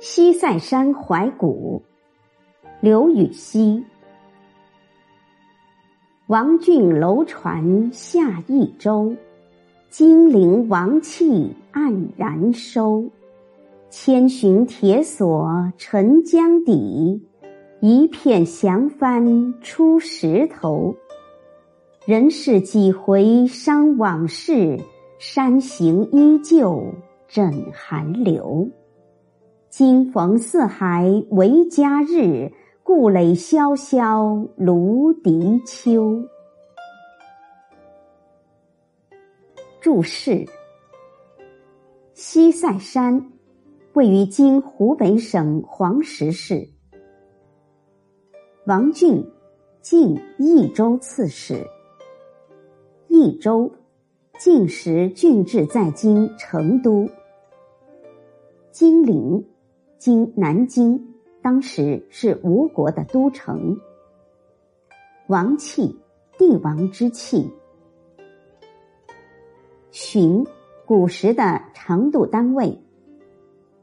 西塞山怀古，刘禹锡。王浚楼船下益州，金陵王气黯然收。千寻铁锁沉江底，一片降帆出石头。人世几回伤往事，山行依旧枕寒流。今逢四海为家日，故垒萧萧芦荻秋。注释：西塞山。位于今湖北省黄石市。王浚，晋益州刺史。益州，晋时郡治在今成都。金陵，今南京，当时是吴国的都城。王气，帝王之气。寻，古时的长度单位。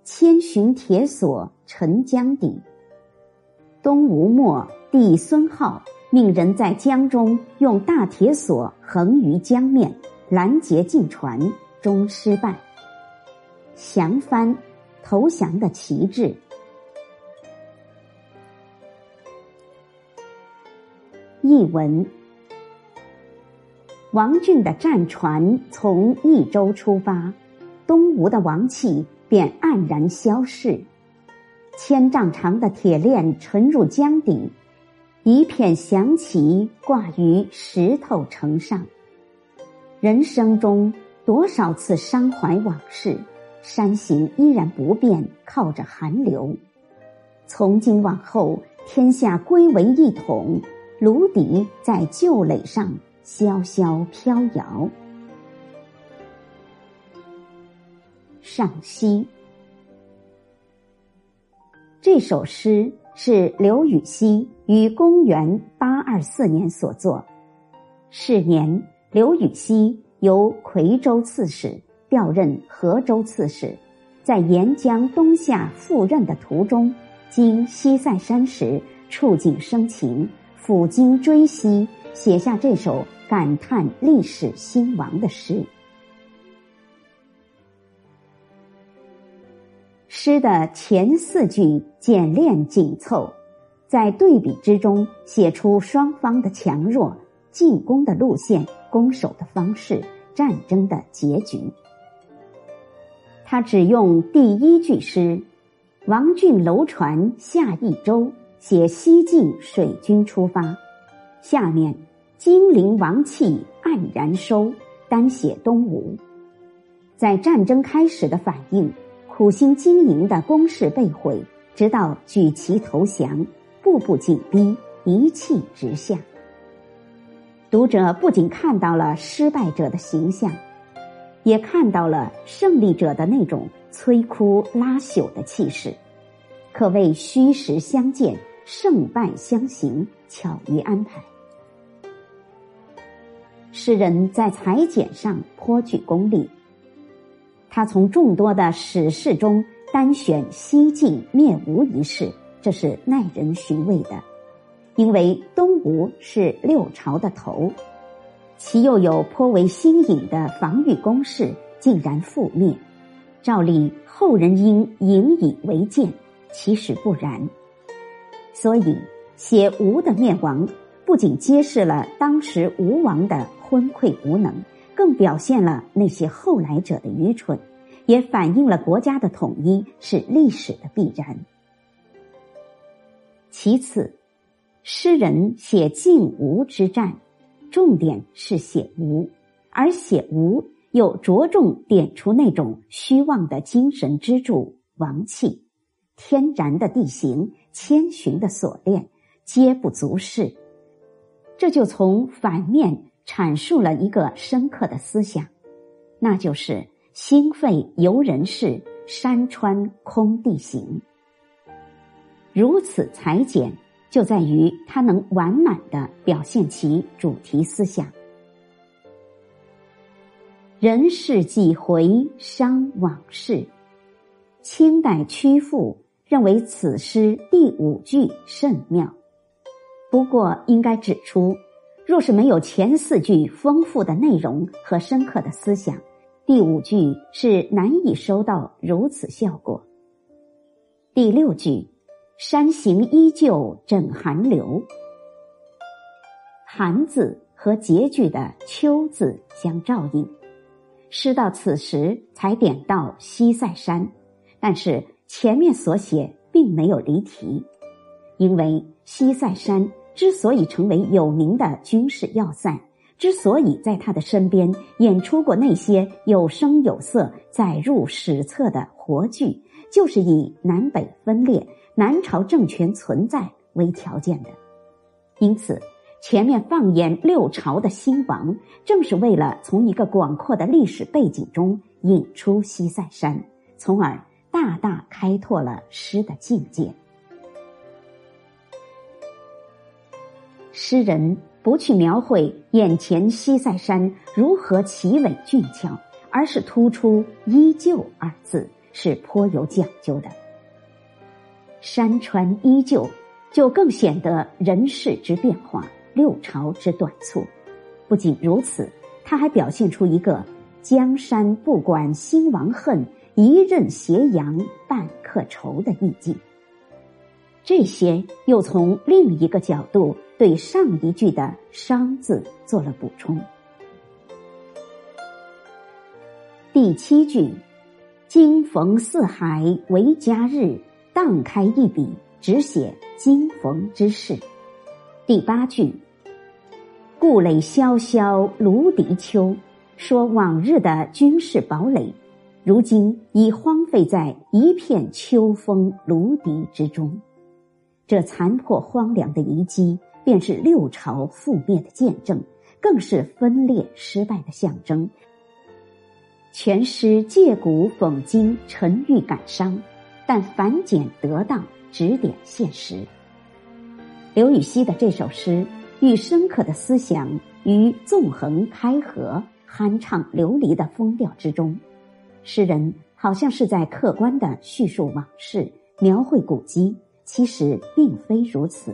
千寻铁索沉江底。东吴末，帝孙皓命人在江中用大铁索横于江面，拦截进船，终失败。降帆，投降的旗帜。译文：王浚的战船从益州出发，东吴的王气。便黯然消逝，千丈长的铁链沉入江底，一片降旗挂于石头城上。人生中多少次伤怀往事，山形依然不变，靠着寒流。从今往后，天下归为一统，芦笛在旧垒上萧萧飘摇。上西，这首诗是刘禹锡于公元八二四年所作。是年，刘禹锡由夔州刺史调任河州刺史，在沿江东下赴任的途中，经西塞山时，触景生情，抚今追昔，写下这首感叹历史兴亡的诗。诗的前四句简练紧凑，在对比之中写出双方的强弱、进攻的路线、攻守的方式、战争的结局。他只用第一句诗“王浚楼船下益州”写西晋水军出发，下面“金陵王气黯然收”单写东吴，在战争开始的反应。苦心经营的攻势被毁，直到举旗投降，步步紧逼，一气直下。读者不仅看到了失败者的形象，也看到了胜利者的那种摧枯拉朽的气势，可谓虚实相见，胜败相形，巧于安排。诗人在裁剪上颇具功力。他从众多的史事中单选西晋灭吴一事，这是耐人寻味的。因为东吴是六朝的头，其又有颇为新颖的防御工事，竟然覆灭。照例后人应引以为鉴，其实不然。所以写吴的灭亡，不仅揭示了当时吴王的昏聩无能。更表现了那些后来者的愚蠢，也反映了国家的统一是历史的必然。其次，诗人写晋吴之战，重点是写吴，而写吴又着重点出那种虚妄的精神支柱王气，天然的地形，千寻的锁链，皆不足视。这就从反面。阐述了一个深刻的思想，那就是心肺由人事，山川空地形。如此裁剪，就在于它能完满的表现其主题思想。人世几回伤往事，清代曲赋认为此诗第五句甚妙。不过，应该指出，若是没有前四句丰富的内容和深刻的思想，第五句是难以收到如此效果。第六句“山行依旧枕寒流”，“寒”字和结句的“秋”字相照应。诗到此时才点到西塞山，但是前面所写并没有离题，因为西塞山之所以成为有名的军事要塞，之所以在他的身边演出过那些有声有色、载入史册的活剧，就是以南北分裂、南朝政权存在为条件的，因此。前面放眼六朝的兴亡，正是为了从一个广阔的历史背景中引出西塞山，从而大大开拓了诗的境界。诗人不去描绘眼前西塞山如何奇伟俊俏，而是突出“依旧”二字，是颇有讲究的。山川依旧，就更显得人世之变化。六朝之短促，不仅如此，他还表现出一个江山不管兴亡恨，一任斜阳半刻愁的意境。这些又从另一个角度对上一句的伤字做了补充。第七句“今逢四海为家日”，荡开一笔，只写今逢之事。第八句。故垒萧萧芦荻秋，说往日的军事堡垒，如今已荒废在一片秋风芦荻之中。这残破荒凉的遗迹，便是六朝覆灭的见证，更是分裂失败的象征。全诗借古讽今，沉郁感伤，但繁简得当，指点现实。刘禹锡的这首诗。与深刻的思想于纵横开合、酣畅流离的风调之中，诗人好像是在客观的叙述往事、描绘古迹，其实并非如此。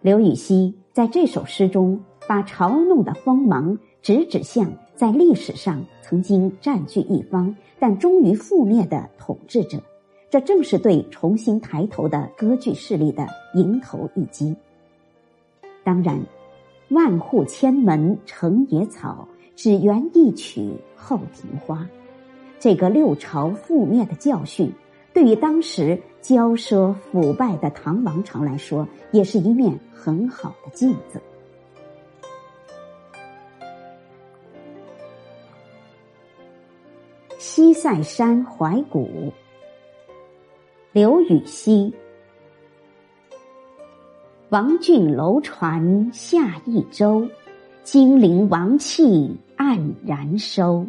刘禹锡在这首诗中，把嘲弄的锋芒直指向在历史上曾经占据一方但终于覆灭的统治者，这正是对重新抬头的割据势力的迎头一击。当然，万户千门成野草，只缘一曲后庭花。这个六朝覆灭的教训，对于当时骄奢腐败的唐王朝来说，也是一面很好的镜子。西塞山怀古，刘禹锡。王浚楼船下益州，金陵王气黯然收。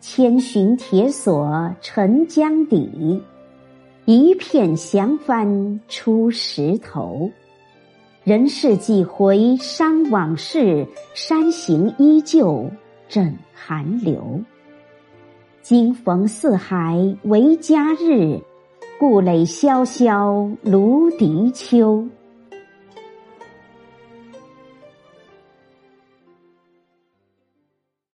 千寻铁锁沉江底，一片降帆出石头。人世几回伤往事，山行依旧枕寒流。今逢四海为家日，故垒萧萧芦荻秋。